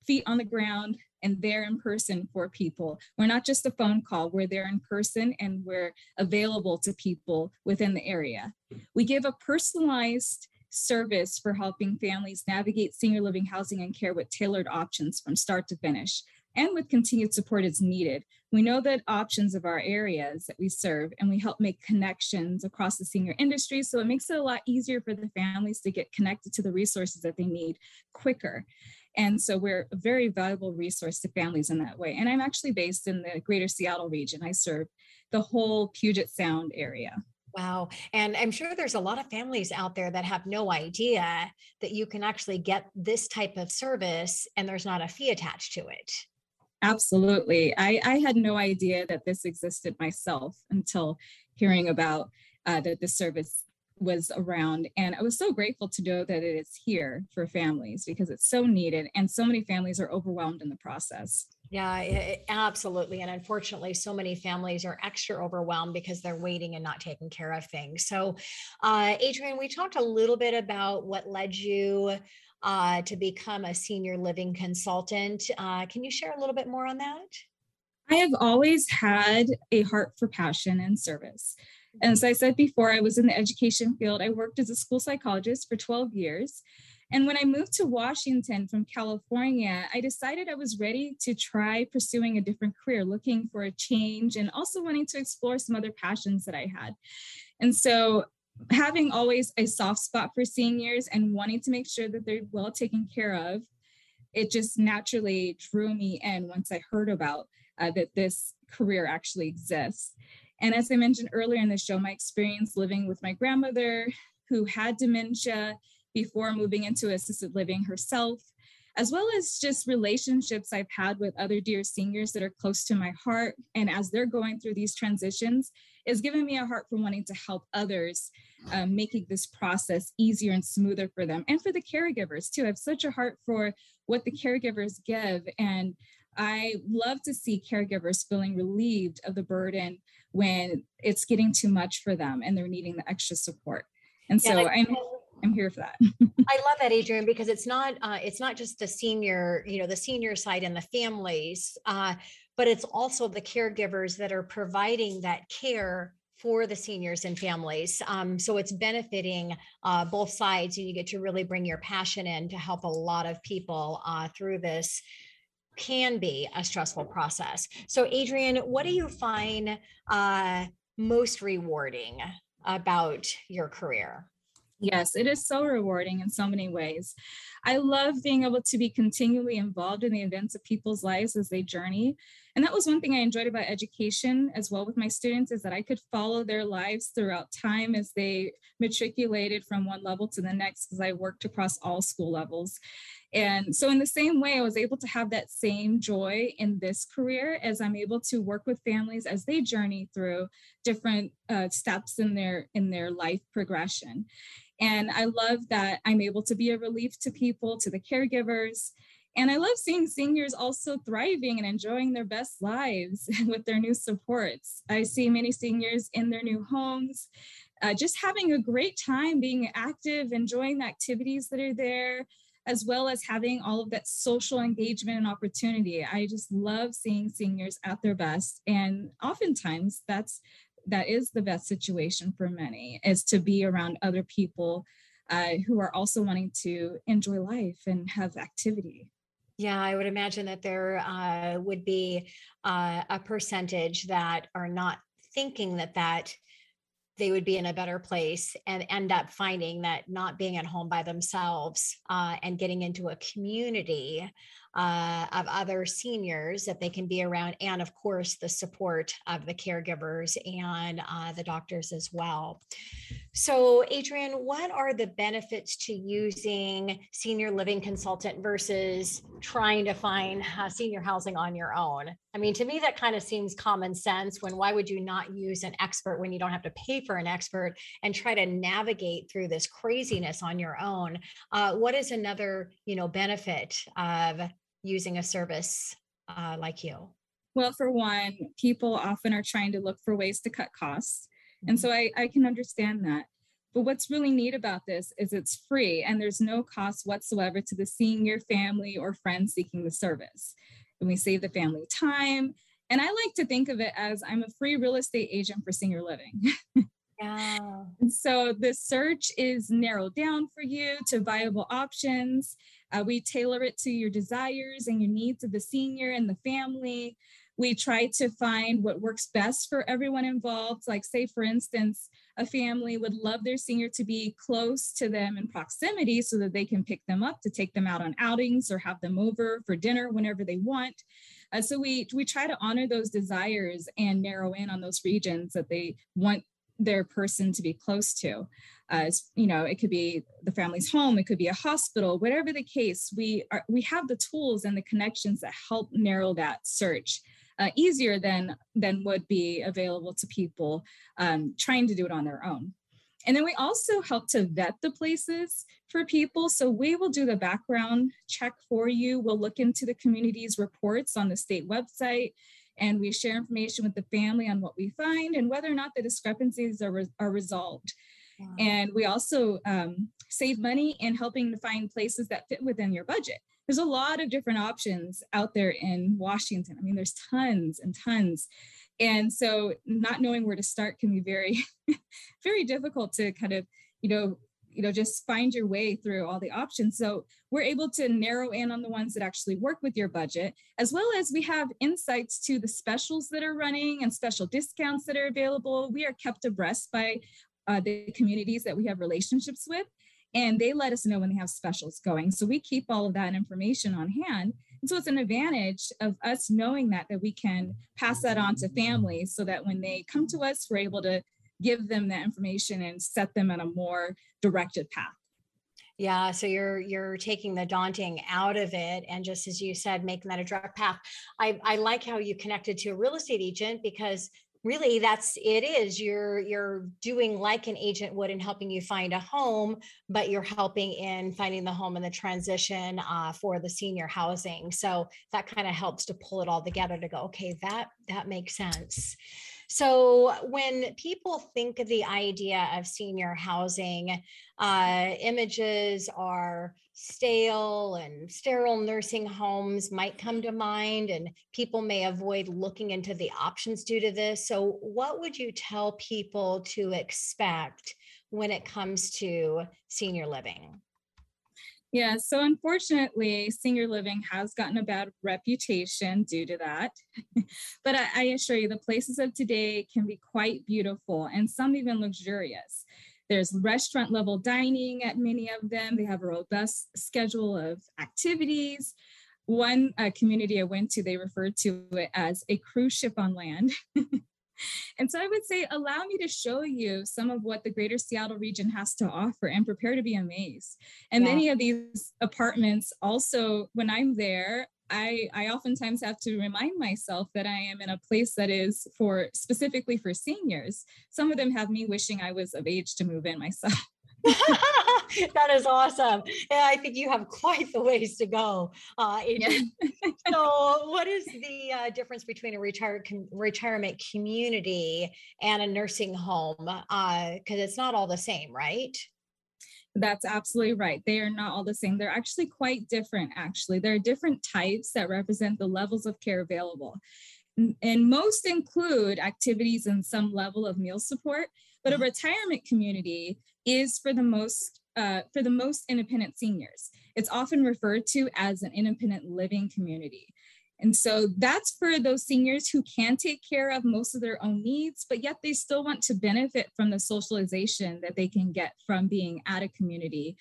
feet on the ground and there in person for people. We're not just a phone call, we're there in person and we're available to people within the area. We give a personalized service for helping families navigate senior living housing and care with tailored options from start to finish and with continued support as needed. We know that options of our areas that we serve, and we help make connections across the senior industry. So it makes it a lot easier for the families to get connected to the resources that they need quicker. And so we're a very valuable resource to families in that way. And I'm actually based in the greater Seattle region. I serve the whole Puget Sound area. Wow. And I'm sure there's a lot of families out there that have no idea that you can actually get this type of service and there's not a fee attached to it. Absolutely. I, I had no idea that this existed myself until hearing about uh, that the service was around. And I was so grateful to know that it is here for families because it's so needed. And so many families are overwhelmed in the process. Yeah, absolutely. And unfortunately, so many families are extra overwhelmed because they're waiting and not taking care of things. So, uh, Adrienne, we talked a little bit about what led you uh, to become a senior living consultant. Uh, can you share a little bit more on that? I have always had a heart for passion and service. And as I said before, I was in the education field. I worked as a school psychologist for 12 years. And when I moved to Washington from California, I decided I was ready to try pursuing a different career, looking for a change and also wanting to explore some other passions that I had. And so, having always a soft spot for seniors and wanting to make sure that they're well taken care of, it just naturally drew me in once I heard about uh, that this career actually exists. And as I mentioned earlier in the show, my experience living with my grandmother who had dementia before moving into assisted living herself, as well as just relationships I've had with other dear seniors that are close to my heart. And as they're going through these transitions, is giving me a heart for wanting to help others, um, making this process easier and smoother for them and for the caregivers too. I have such a heart for what the caregivers give. And I love to see caregivers feeling relieved of the burden when it's getting too much for them and they're needing the extra support. And so I'm I'm here for that. I love that, Adrienne, because it's not uh, it's not just the senior, you know, the senior side and the families, uh, but it's also the caregivers that are providing that care for the seniors and families. Um, so it's benefiting uh, both sides, and you get to really bring your passion in to help a lot of people uh, through this can be a stressful process. So, Adrienne, what do you find uh, most rewarding about your career? Yes, it is so rewarding in so many ways. I love being able to be continually involved in the events of people's lives as they journey. And that was one thing I enjoyed about education as well with my students is that I could follow their lives throughout time as they matriculated from one level to the next because I worked across all school levels. And so, in the same way, I was able to have that same joy in this career as I'm able to work with families as they journey through different uh, steps in their in their life progression. And I love that I'm able to be a relief to people, to the caregivers. And I love seeing seniors also thriving and enjoying their best lives with their new supports. I see many seniors in their new homes, uh, just having a great time being active, enjoying the activities that are there, as well as having all of that social engagement and opportunity. I just love seeing seniors at their best. And oftentimes that's that is the best situation for many is to be around other people uh, who are also wanting to enjoy life and have activity. Yeah, I would imagine that there uh, would be uh, a percentage that are not thinking that that they would be in a better place and end up finding that not being at home by themselves uh, and getting into a community uh, of other seniors that they can be around, and of course, the support of the caregivers and uh, the doctors as well. So, Adrienne, what are the benefits to using senior living consultant versus trying to find uh, senior housing on your own? I mean, to me, that kind of seems common sense. When why would you not use an expert when you don't have to pay for an expert and try to navigate through this craziness on your own? Uh, what is another, you know, benefit of using a service uh, like you? Well, for one, people often are trying to look for ways to cut costs. And so I, I can understand that. But what's really neat about this is it's free and there's no cost whatsoever to the senior family or friends seeking the service. And we save the family time. And I like to think of it as I'm a free real estate agent for senior living. yeah. And so the search is narrowed down for you to viable options. Uh, we tailor it to your desires and your needs of the senior and the family we try to find what works best for everyone involved. Like, say, for instance, a family would love their senior to be close to them in proximity so that they can pick them up to take them out on outings or have them over for dinner whenever they want. Uh, so we we try to honor those desires and narrow in on those regions that they want their person to be close to. Uh, you know, it could be the family's home, it could be a hospital, whatever the case. We are we have the tools and the connections that help narrow that search uh, easier than than would be available to people um, trying to do it on their own. And then we also help to vet the places for people. So we will do the background check for you. We'll look into the community's reports on the state website and we share information with the family on what we find and whether or not the discrepancies are, re- are resolved. Wow. And we also um, save money in helping to find places that fit within your budget there's a lot of different options out there in Washington. I mean, there's tons and tons. And so not knowing where to start can be very, very difficult to kind of, you know, you know, just find your way through all the options. So we're able to narrow in on the ones that actually work with your budget, as well as we have insights to the specials that are running and special discounts that are available. We are kept abreast by uh, the communities that we have relationships with and they let us know when they have specials going. So we keep all of that information on hand. And so it's an advantage of us knowing that that we can pass that on to families so that when they come to us, we're able to give them that information and set them on a more directed path. Yeah, so you're you're taking the daunting out of it, and just as you said, making that a direct path. I I like how you connected to a real estate agent because really that's it is you're you're doing like an agent would in helping you find a home but you're helping in finding the home and the transition uh, for the senior housing so that kind of helps to pull it all together to go okay that that makes sense so when people think of the idea of senior housing uh, images are stale and sterile nursing homes might come to mind, and people may avoid looking into the options due to this. So, what would you tell people to expect when it comes to senior living? Yeah, so unfortunately, senior living has gotten a bad reputation due to that. but I, I, assure you, the places of today can be quite beautiful and some even luxurious. There's restaurant level dining at many of them. They have a robust schedule of activities. One uh, community I went to, they referred to it as a cruise ship on land. and so I would say, allow me to show you some of what the greater Seattle region has to offer and prepare to be amazed. And yeah. many of these apartments also, when I'm there, I, I oftentimes have to remind myself that I am in a place that is for specifically for seniors. Some of them have me wishing I was of age to move in myself. that is awesome. Yeah, I think you have quite the ways to go. Uh, yeah. so, what is the uh, difference between a retired com- retirement community and a nursing home? Because uh, it's not all the same, right? That's absolutely right. They are not all the same. They're actually quite different, actually. There are different types that represent the levels of care available. And most include activities and some level of meal support, but a mm-hmm. retirement community is for the most uh, for the most independent seniors. It's often referred to as an independent living community. And so that's for those seniors who can take care of most of their own needs, but yet they still want to benefit from the socialization that they can get from being at a community.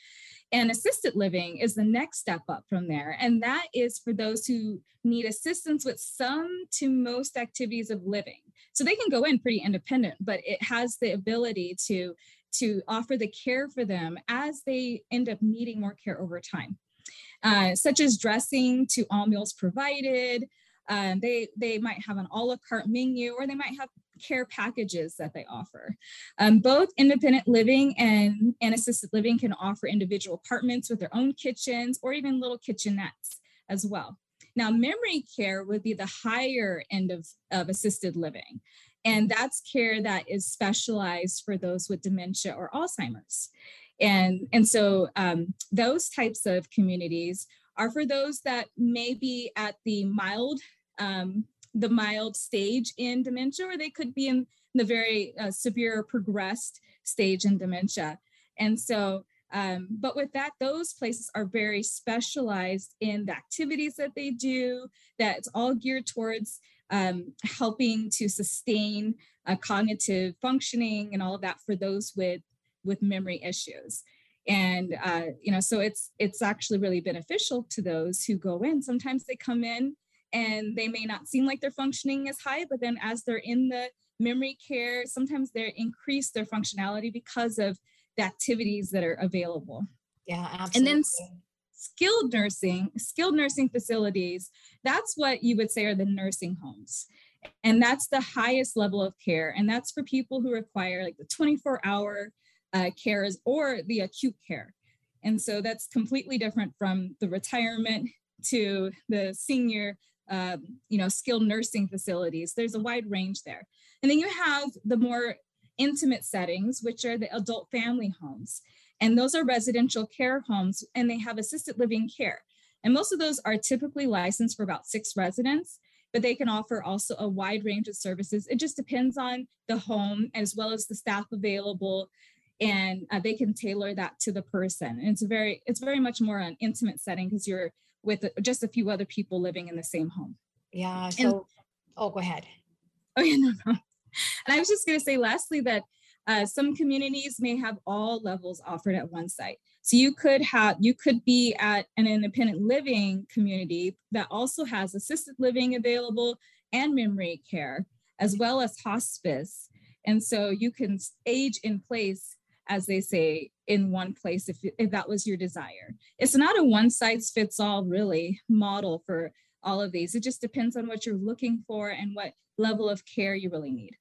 And assisted living is the next step up from there. And that is for those who need assistance with some to most activities of living. So they can go in pretty independent, but it has the ability to, to offer the care for them as they end up needing more care over time uh, such as dressing to all meals provided. Um, they, they might have an a la carte menu or they might have care packages that they offer. Um, both independent living and, and assisted living can offer individual apartments with their own kitchens or even little kitchenettes as well. Now, memory care would be the higher end of, of assisted living. And that's care that is specialized for those with dementia or Alzheimer's. And, and so um, those types of communities are for those that may be at the mild, um, the mild stage in dementia, or they could be in the very uh, severe progressed stage in dementia. And so, um, but with that, those places are very specialized in the activities that they do, that's all geared towards um, helping to sustain uh, cognitive functioning and all of that for those with with memory issues. And uh, you know so it's it's actually really beneficial to those who go in. Sometimes they come in and they may not seem like they're functioning as high but then as they're in the memory care sometimes they increase their functionality because of the activities that are available. Yeah absolutely. and then skilled nursing skilled nursing facilities that's what you would say are the nursing homes and that's the highest level of care and that's for people who require like the 24 hour uh, cares or the acute care. And so that's completely different from the retirement to the senior, um, you know, skilled nursing facilities. There's a wide range there. And then you have the more intimate settings, which are the adult family homes. And those are residential care homes and they have assisted living care. And most of those are typically licensed for about six residents, but they can offer also a wide range of services. It just depends on the home as well as the staff available and uh, they can tailor that to the person. And it's very it's very much more an intimate setting because you're with just a few other people living in the same home. Yeah. So, and, oh, go ahead. Oh yeah, no, no. And I was just going to say, lastly, that uh, some communities may have all levels offered at one site. So you could have you could be at an independent living community that also has assisted living available and memory care, as well as hospice. And so you can age in place as they say, in one place if, if that was your desire. It's not a one size fits all really model for all of these. It just depends on what you're looking for and what level of care you really need.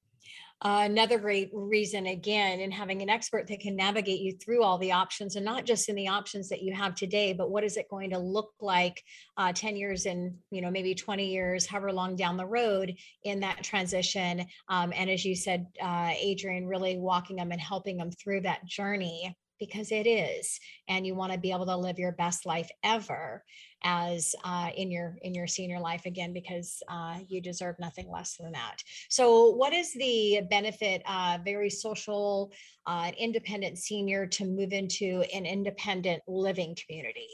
Uh, another great reason, again, in having an expert that can navigate you through all the options and not just in the options that you have today, but what is it going to look like uh, 10 years and, you know, maybe 20 years, however long down the road in that transition. Um, and as you said, uh, Adrienne, really walking them and helping them through that journey because it is and you want to be able to live your best life ever as uh, in your in your senior life again because uh, you deserve nothing less than that. So what is the benefit uh, very social uh, independent senior to move into an independent living community?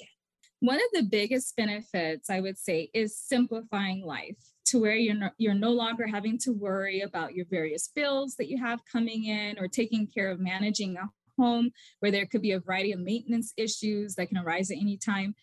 One of the biggest benefits i would say is simplifying life to where you're no, you're no longer having to worry about your various bills that you have coming in or taking care of managing a home where there could be a variety of maintenance issues that can arise at any time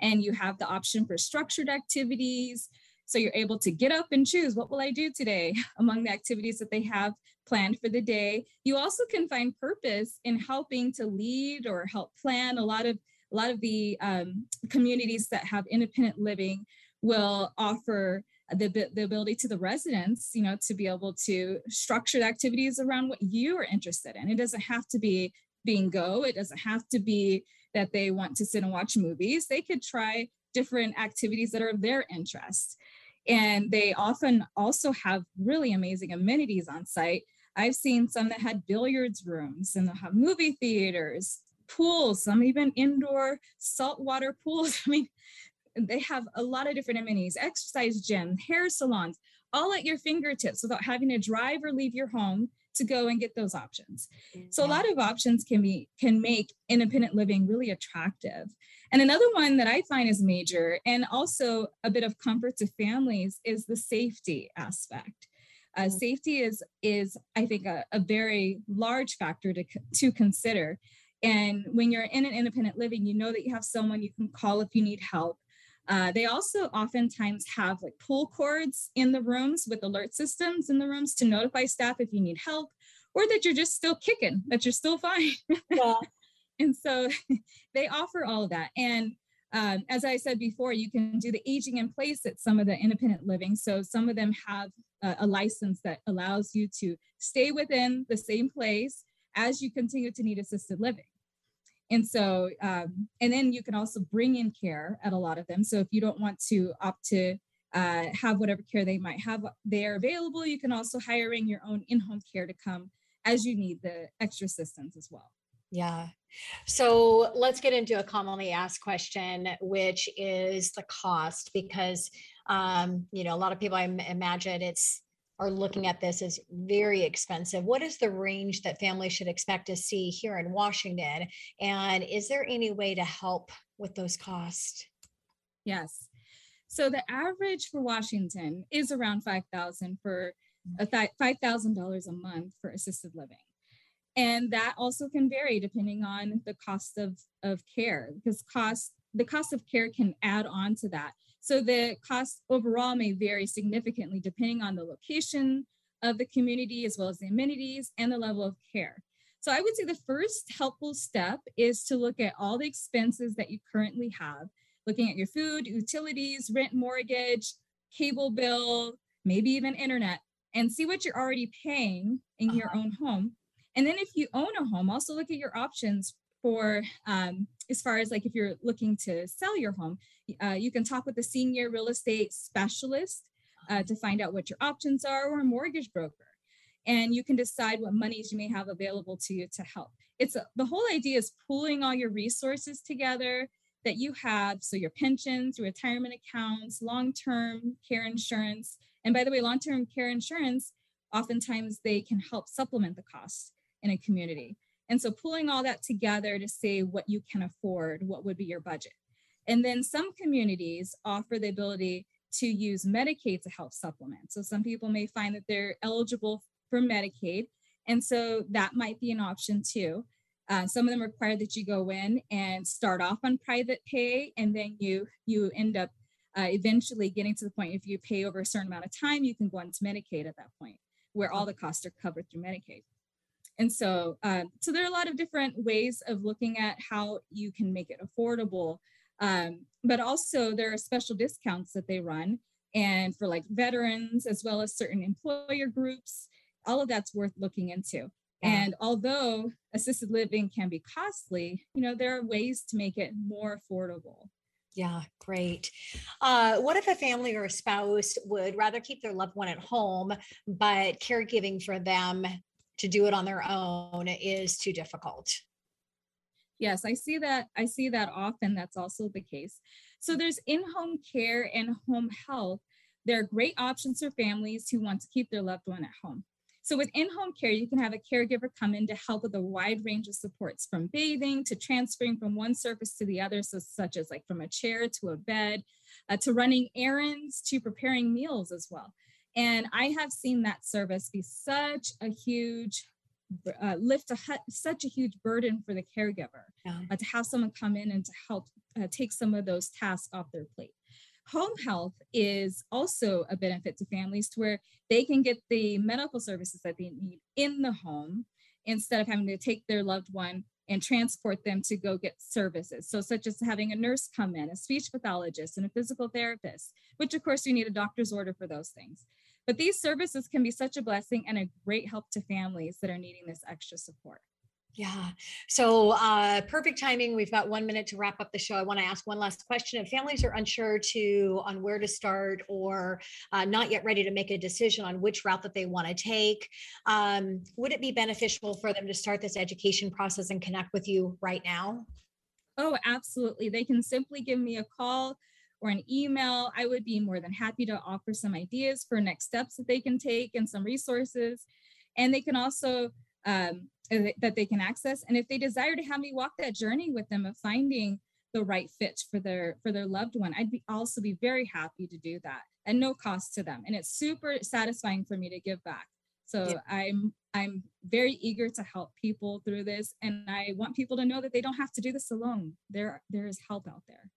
and you have the option for structured activities. So you're able to get up and choose what will I do today among the activities that they have planned for the day. You also can find purpose in helping to lead or help plan. A lot of a lot of the um, communities that have independent living will offer the, the ability to the residents, you know, to be able to structure the activities around what you are interested in. It doesn't have to be being go. It doesn't have to be that they want to sit and watch movies, they could try different activities that are of their interest. And they often also have really amazing amenities on site. I've seen some that had billiards rooms and they'll have movie theaters, pools, some even indoor saltwater pools. I mean, they have a lot of different amenities, exercise gyms, hair salons, all at your fingertips without having to drive or leave your home to go and get those options. So a lot of options can be can make independent living really attractive. And another one that I find is major and also a bit of comfort to families is the safety aspect. Uh, mm. safety is is I think a, a very large factor to to consider. And when you're in an independent living, you know that you have someone you can call if you need help. Uh, they also oftentimes have like pull cords in the rooms with alert systems in the rooms to notify staff if you need help or that you're just still kicking, that you're still fine. Yeah. and so they offer all of that. And um, as I said before, you can do the aging in place at some of the independent living. So some of them have a, a license that allows you to stay within the same place as you continue to need assisted living. And so, um, and then you can also bring in care at a lot of them. So if you don't want to opt to uh, have whatever care they might have there available, you can also hire in your own in-home care to come as you need the extra assistance as well. Yeah. So let's get into a commonly asked question, which is the cost, because um, you know a lot of people I imagine it's are looking at this as very expensive. What is the range that families should expect to see here in Washington? And is there any way to help with those costs? Yes. So the average for Washington is around 5000 for a $5,000 a month for assisted living. And that also can vary depending on the cost of, of care because cost the cost of care can add on to that. So the cost overall may vary significantly depending on the location of the community, as well as the amenities and the level of care. So I would say the first helpful step is to look at all the expenses that you currently have, looking at your food, utilities, rent, mortgage, cable bill, maybe even internet, and see what you're already paying in your uh-huh. own home. And then if you own a home, also look at your options for um, as far as like if you're looking to sell your home, uh, you can talk with a senior real estate specialist uh, to find out what your options are or a mortgage broker. And you can decide what monies you may have available to you to help. It's a, the whole idea is pooling all your resources together that you have. So your pensions, your retirement accounts, long-term care insurance. And by the way, long-term care insurance, oftentimes they can help supplement the costs in a community. And so pulling all that together to say what you can afford, what would be your budget. And then some communities offer the ability to use Medicaid to help supplement. So some people may find that they're eligible for Medicaid. And so that might be an option too. Uh, some of them require that you go in and start off on private pay, and then you you end up uh, eventually getting to the point if you pay over a certain amount of time, you can go into Medicaid at that point, where all the costs are covered through Medicaid. And so, um, so there are a lot of different ways of looking at how you can make it affordable. Um, but also there are special discounts that they run and for like veterans as well as certain employer groups, all of that's worth looking into. And although assisted living can be costly, you know, there are ways to make it more affordable. Yeah, great. Uh, what if a family or a spouse would rather keep their loved one at home, but caregiving for them to do it on their own is too difficult. Yes, I see that. I see that often. That's also the case. So there's in-home care and home health. There are great options for families who want to keep their loved one at home. So with in-home care, you can have a caregiver come in to help with a wide range of supports from bathing to transferring from one surface to the other, so such as like from a chair to a bed, uh, to running errands, to preparing meals as well. And I have seen that service be such a huge uh, lift a such a huge burden for the caregiver yeah. uh, to have someone come in and to help uh, take some of those tasks off their plate. Home health is also a benefit to families to where they can get the medical services that they need in the home instead of having to take their loved one and transport them to go get services. So, such as having a nurse come in, a speech pathologist, and a physical therapist, which of course you need a doctor's order for those things. But these services can be such a blessing and a great help to families that are needing this extra support. Yeah. So uh, perfect timing. We've got one minute to wrap up the show. I want to ask one last question. If families are unsure to on where to start or uh, not yet ready to make a decision on which route that they want to take, um, would it be beneficial for them to start this education process and connect with you right now? Oh, absolutely. They can simply give me a call or an email, I would be more than happy to offer some ideas for next steps that they can take and some resources. And they can also um, that they can access. And if they desire to have me walk that journey with them of finding the right fit for their for their loved one, I'd be also be very happy to do that at no cost to them. And it's super satisfying for me to give back. So yeah. I'm I'm very eager to help people through this, and I want people to know that they don't have to do this alone. There there is help out there.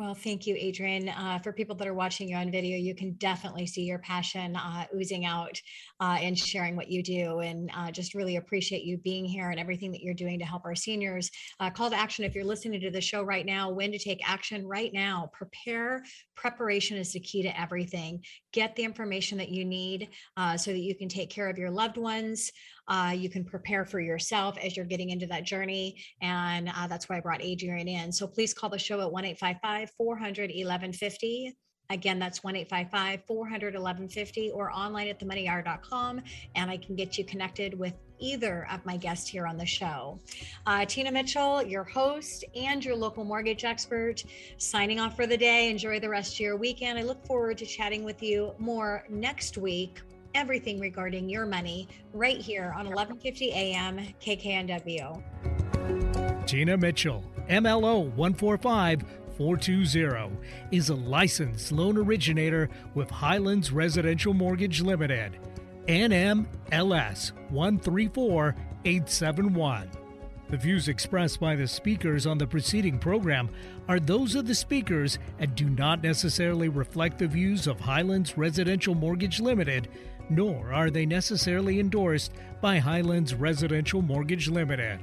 Well, thank you, Adrienne. Uh, for people that are watching you on video, you can definitely see your passion uh, oozing out uh, and sharing what you do. And uh, just really appreciate you being here and everything that you're doing to help our seniors. Uh, call to action if you're listening to the show right now, when to take action right now. Prepare. Preparation is the key to everything. Get the information that you need uh, so that you can take care of your loved ones. Uh, you can prepare for yourself as you're getting into that journey. And uh, that's why I brought Adrienne in. So please call the show at 1 855 400 1150. Again, that's 1 855 400 1150 or online at themoneyhour.com. And I can get you connected with either of my guests here on the show. Uh, Tina Mitchell, your host and your local mortgage expert, signing off for the day. Enjoy the rest of your weekend. I look forward to chatting with you more next week everything regarding your money right here on 1150 AM KKNW. Tina Mitchell, MLO 145 420, is a licensed loan originator with Highlands Residential Mortgage Limited. NMLS 134871. The views expressed by the speakers on the preceding program are those of the speakers and do not necessarily reflect the views of Highlands Residential Mortgage Limited nor are they necessarily endorsed by Highlands Residential Mortgage Limited.